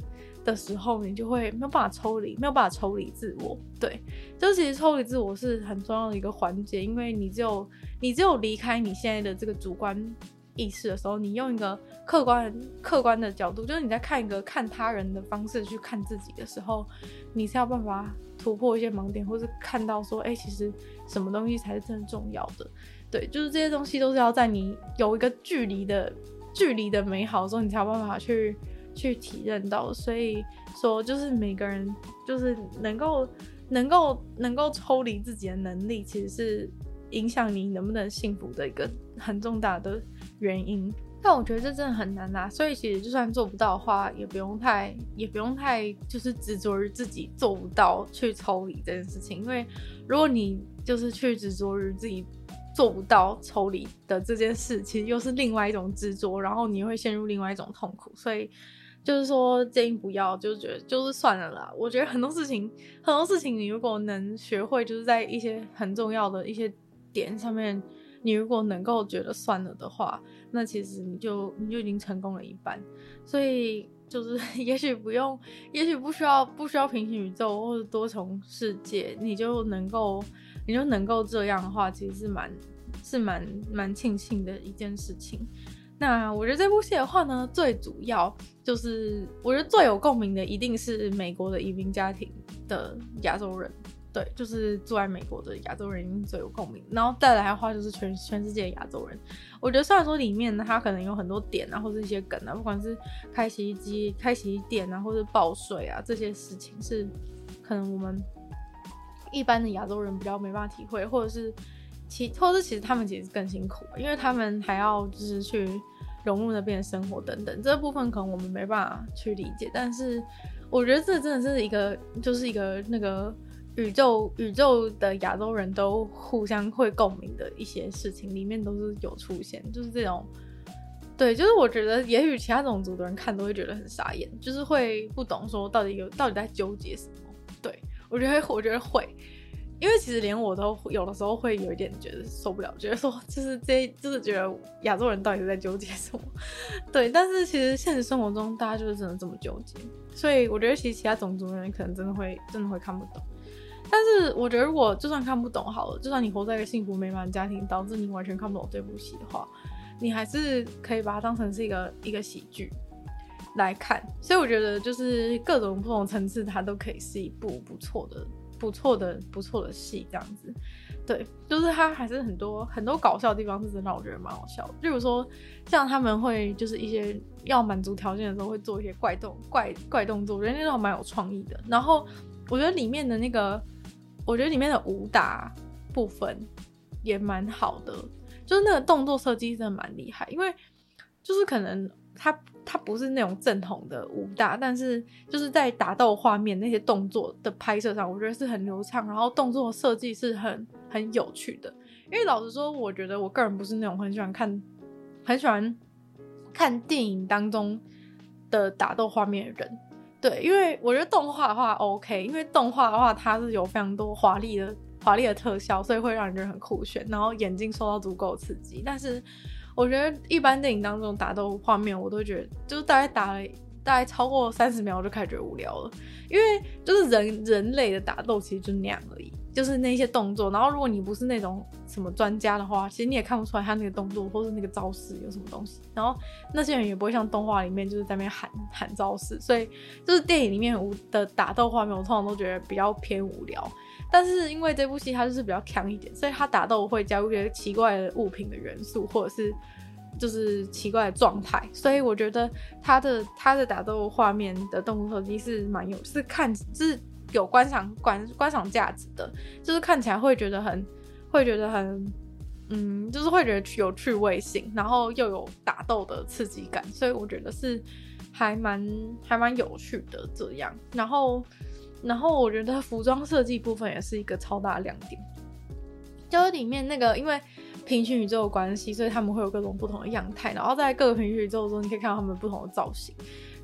的时候，你就会没有办法抽离，没有办法抽离自我。对，就其实抽离自我是很重要的一个环节，因为你只有你只有离开你现在的这个主观意识的时候，你用一个客观客观的角度，就是你在看一个看他人的方式去看自己的时候，你才有办法突破一些盲点，或是看到说，哎、其实什么东西才是真的重要的。对，就是这些东西都是要在你有一个距离的距离的美好的时候，你才有办法去。去体认到，所以说就是每个人就是能够能够能够抽离自己的能力，其实是影响你能不能幸福的一个很重大的原因。但我觉得这真的很难啊，所以其实就算做不到的话，也不用太也不用太就是执着于自己做不到去抽离这件事情，因为如果你就是去执着于自己做不到抽离的这件事，其实又是另外一种执着，然后你会陷入另外一种痛苦，所以。就是说，建议不要，就是觉得就是算了啦。我觉得很多事情，很多事情，你如果能学会，就是在一些很重要的一些点上面，你如果能够觉得算了的话，那其实你就你就已经成功了一半。所以就是，也许不用，也许不需要，不需要平行宇宙或者多重世界，你就能够，你就能够这样的话，其实是蛮是蛮蛮庆幸的一件事情。那我觉得这部戏的话呢，最主要就是我觉得最有共鸣的一定是美国的移民家庭的亚洲人。对，就是住在美国的亚洲人最有共鸣，然后再来的话就是全全世界的亚洲人。我觉得虽然说里面呢，它可能有很多点啊，或者一些梗啊，不管是开洗衣机、开洗衣店啊，或者报税啊这些事情，是可能我们一般的亚洲人比较没办法体会，或者是其，或者其实他们其实更辛苦，因为他们还要就是去融入那边的生活等等，这部分可能我们没办法去理解。但是我觉得这真的是一个，就是一个那个。宇宙宇宙的亚洲人都互相会共鸣的一些事情，里面都是有出现，就是这种，对，就是我觉得也许其他种族的人看都会觉得很傻眼，就是会不懂说到底有到底在纠结什么。对，我觉得我觉得会，因为其实连我都有的时候会有一点觉得受不了，觉得说就是这就是觉得亚洲人到底在纠结什么。对，但是其实现实生活中大家就是真的这么纠结，所以我觉得其实其他种族的人可能真的会真的会看不懂。但是我觉得，如果就算看不懂好了，就算你活在一个幸福美满的家庭，导致你完全看不懂这部戏的话，你还是可以把它当成是一个一个喜剧来看。所以我觉得，就是各种不同层次，它都可以是一部不错的、不错的、不错的戏。这样子，对，就是它还是很多很多搞笑的地方，是真的我觉得蛮好笑。例如说，像他们会就是一些要满足条件的时候，会做一些怪动怪怪动作，我觉得那种蛮有创意的。然后我觉得里面的那个。我觉得里面的武打部分也蛮好的，就是那个动作设计真的蛮厉害。因为就是可能它它不是那种正统的武打，但是就是在打斗画面那些动作的拍摄上，我觉得是很流畅，然后动作设计是很很有趣的。因为老实说，我觉得我个人不是那种很喜欢看很喜欢看电影当中的打斗画面的人。对，因为我觉得动画的话 OK，因为动画的话它是有非常多华丽的华丽的特效，所以会让人觉得很酷炫，然后眼睛受到足够的刺激。但是我觉得一般电影当中打斗画面，我都觉得就是大概打了大概超过三十秒，我就开始觉得无聊了，因为就是人人类的打斗其实就那样而已。就是那些动作，然后如果你不是那种什么专家的话，其实你也看不出来他那个动作或是那个招式有什么东西。然后那些人也不会像动画里面就是在那边喊喊招式，所以就是电影里面无的打斗画面，我通常都觉得比较偏无聊。但是因为这部戏它就是比较强一点，所以它打斗会加入一些奇怪的物品的元素，或者是就是奇怪的状态，所以我觉得它的它的打斗画面的动作设计是蛮有，是看是。有观赏观观赏价值的，就是看起来会觉得很，会觉得很，嗯，就是会觉得有趣味性，然后又有打斗的刺激感，所以我觉得是还蛮还蛮有趣的这样。然后，然后我觉得服装设计部分也是一个超大亮点，就是里面那个因为平行宇宙的关系，所以他们会有各种不同的样态，然后在各个平行宇宙中，你可以看到他们不同的造型。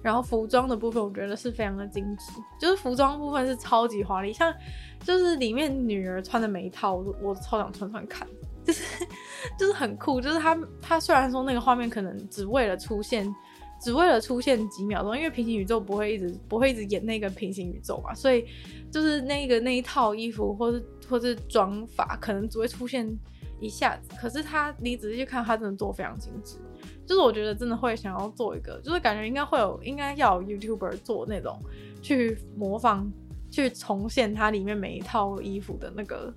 然后服装的部分，我觉得是非常的精致，就是服装部分是超级华丽，像就是里面女儿穿的每一套，我我超想穿穿看，就是就是很酷，就是她她虽然说那个画面可能只为了出现，只为了出现几秒钟，因为平行宇宙不会一直不会一直演那个平行宇宙嘛，所以就是那个那一套衣服或是或是妆发可能只会出现一下子，可是她你仔细去看，她真的做非常精致。就是我觉得真的会想要做一个，就是感觉应该会有，应该要 YouTuber 做那种去模仿、去重现它里面每一套衣服的那个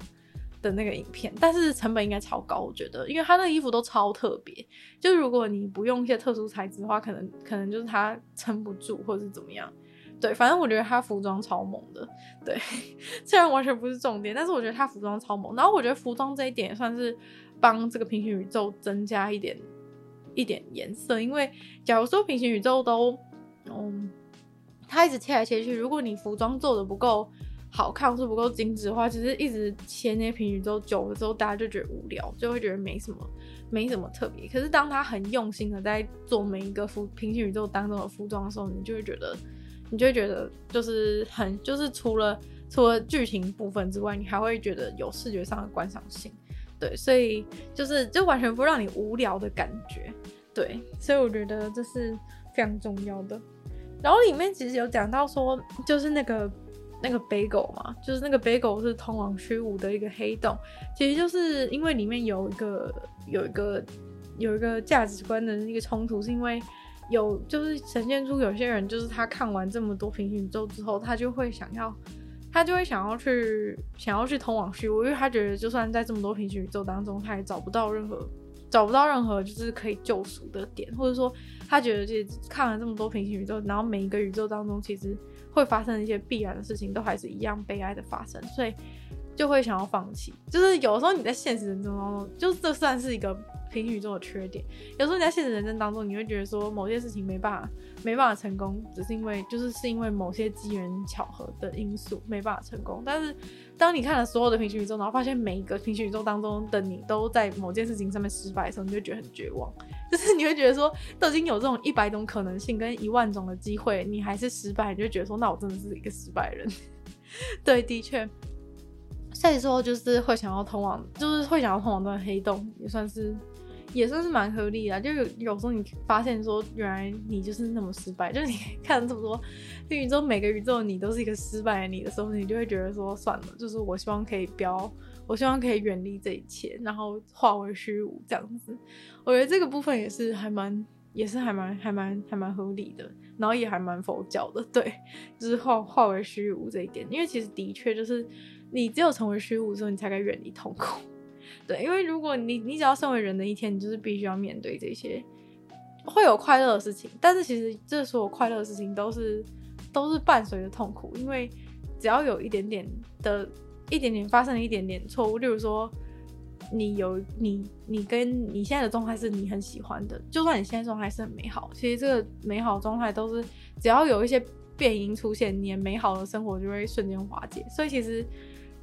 的那个影片，但是成本应该超高，我觉得，因为它那个衣服都超特别，就是如果你不用一些特殊材质的话，可能可能就是它撑不住或者是怎么样。对，反正我觉得它服装超猛的，对，虽然完全不是重点，但是我觉得它服装超猛。然后我觉得服装这一点也算是帮这个平行宇宙增加一点。一点颜色，因为假如说平行宇宙都，嗯，它一直切来切去，如果你服装做的不够好看或是不够精致的话，其实一直切那些平行宇宙久了之后，大家就觉得无聊，就会觉得没什么，没什么特别。可是当他很用心的在做每一个服平行宇宙当中的服装的时候，你就会觉得，你就会觉得就是很，就是除了除了剧情部分之外，你还会觉得有视觉上的观赏性。对，所以就是就完全不让你无聊的感觉，对，所以我觉得这是非常重要的。然后里面其实有讲到说，就是那个那个 Bagel 嘛，就是那个 Bagel 是通往虚无的一个黑洞，其实就是因为里面有一个有一个有一个价值观的一个冲突，是因为有就是呈现出有些人就是他看完这么多平行宇宙之后，他就会想要，他就会想要去想要去通往虚无，因为他觉得就算在这么多平行宇宙当中，他也找不到任何找不到任何就是可以救赎的点，或者说他觉得其实看了这么多平行宇宙，然后每一个宇宙当中其实会发生一些必然的事情，都还是一样悲哀的发生，所以。就会想要放弃，就是有时候你在现实人生当中，就这算是一个平行宇宙的缺点。有时候你在现实人生当中，你会觉得说某些事情没办法，没办法成功，只是因为就是是因为某些机缘巧合的因素没办法成功。但是当你看了所有的平行宇宙，然后发现每一个平行宇宙当中的你都在某件事情上面失败的时候，你就觉得很绝望。就是你会觉得说，都已经有这种一百种可能性跟一万种的机会，你还是失败，你就觉得说，那我真的是一个失败人。对，的确。所以说，就是会想要通往，就是会想要通往那个黑洞，也算是，也算是蛮合理的。就有有时候你发现说，原来你就是那么失败，就是你看了这么多 宇宙，每个宇宙你都是一个失败的你的时候，你就会觉得说，算了，就是我希望可以不要，我希望可以远离这一切，然后化为虚无这样子。我觉得这个部分也是还蛮，也是还蛮，还蛮，还蛮合理的，然后也还蛮佛教的，对，就是化化为虚无这一点，因为其实的确就是。你只有成为虚无之后，你才该远离痛苦。对，因为如果你你只要身为人的一天，你就是必须要面对这些会有快乐的事情，但是其实这所有快乐的事情都是都是伴随着痛苦，因为只要有一点点的一点点发生了一点点错误，例如说你有你你跟你现在的状态是你很喜欢的，就算你现在状态是很美好，其实这个美好状态都是只要有一些变因出现，你的美好的生活就会瞬间瓦解，所以其实。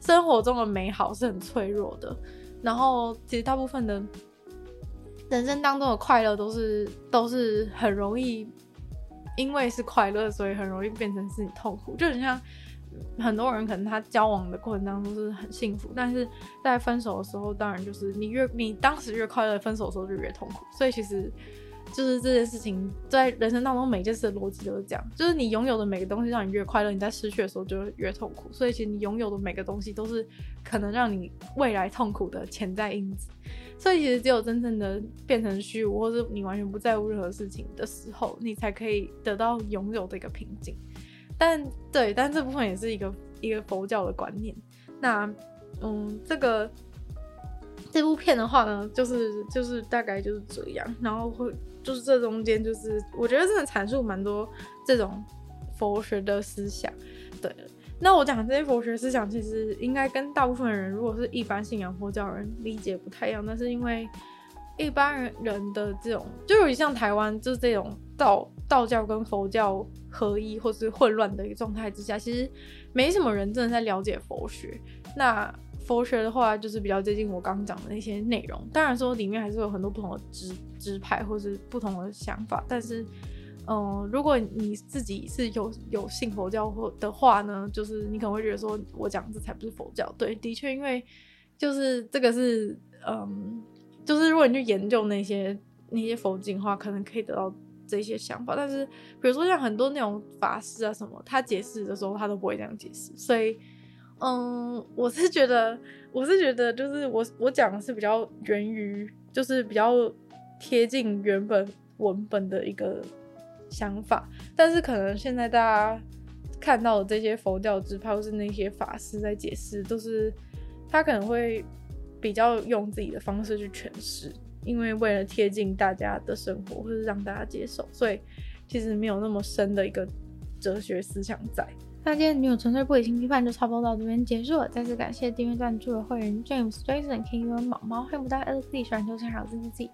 生活中的美好是很脆弱的，然后其实大部分的人生当中的快乐都是都是很容易，因为是快乐，所以很容易变成自己痛苦。就很像很多人可能他交往的过程当中是很幸福，但是在分手的时候，当然就是你越你当时越快乐，分手的时候就越痛苦。所以其实。就是这件事情在人生当中每件事的逻辑都是这样，就是你拥有的每个东西让你越快乐，你在失去的时候就越痛苦。所以其实你拥有的每个东西都是可能让你未来痛苦的潜在因子。所以其实只有真正的变成虚无，或是你完全不在乎任何事情的时候，你才可以得到拥有的一个平静。但对，但这部分也是一个一个佛教的观念。那嗯，这个这部片的话呢，就是就是大概就是这样，然后会。就是这中间，就是我觉得真的阐述蛮多这种佛学的思想。对，那我讲这些佛学思想，其实应该跟大部分人，如果是一般信仰佛教人理解不太一样。但是因为一般人人的这种，就有点像台湾，就是这种道道教跟佛教合一或是混乱的一个状态之下，其实没什么人真的在了解佛学。那佛学的话，就是比较接近我刚刚讲的那些内容。当然说里面还是有很多不同的支支派或是不同的想法。但是，嗯、如果你自己是有有信佛教或的话呢，就是你可能会觉得说，我讲这才不是佛教。对，的确，因为就是这个是，嗯，就是如果你去研究那些那些佛经的话，可能可以得到这些想法。但是，比如说像很多那种法师啊什么，他解释的时候他都不会这样解释，所以。嗯，我是觉得，我是觉得，就是我我讲的是比较源于，就是比较贴近原本文本的一个想法，但是可能现在大家看到的这些佛教支派或是那些法师在解释，都是他可能会比较用自己的方式去诠释，因为为了贴近大家的生活或是让大家接受，所以其实没有那么深的一个哲学思想在。那今天女友纯粹不理性批判就差不多到这边结束了。再次感谢订阅赞助的会员 James、Jason、King、毛毛、黑牡丹、LZ、喜欢秋千还有 ZZZ。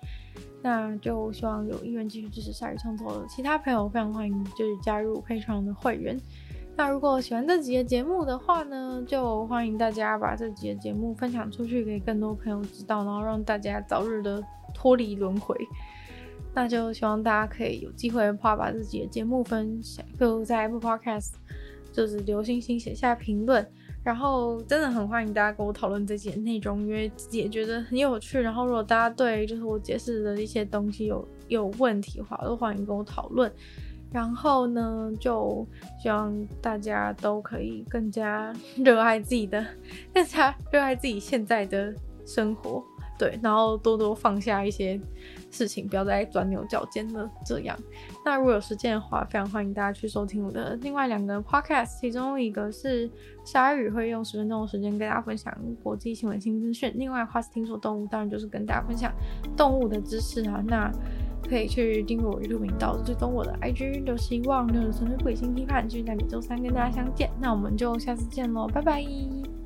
那就希望有意愿继续支持鲨鱼创作的其他朋友，非常欢迎就是加入 Patreon 的会员。那如果喜欢这集的节目的话呢，就欢迎大家把这集的节目分享出去，给更多朋友知道，然后让大家早日的脱离轮回。那就希望大家可以有机会的话，把自己的节目分享，就在 Apple Podcast。就是留星星写下评论，然后真的很欢迎大家跟我讨论这些内容，因为自己也觉得很有趣。然后如果大家对就是我解释的一些东西有有问题的话，都欢迎跟我讨论。然后呢，就希望大家都可以更加 热爱自己的，更加热爱自己现在的生活。对，然后多多放下一些事情，不要再钻牛角尖了。这样，那如果有时间的话，非常欢迎大家去收听我的另外两个 podcast，其中一个是鲨鱼会用十分钟的时间跟大家分享国际新闻新资讯，另外的话是听说动物，当然就是跟大家分享动物的知识啊。那可以去订阅我 YouTube 频道，追踪我的 IG，就希望就是纯粹不理性批判，继续在每周三跟大家相见。那我们就下次见喽，拜拜。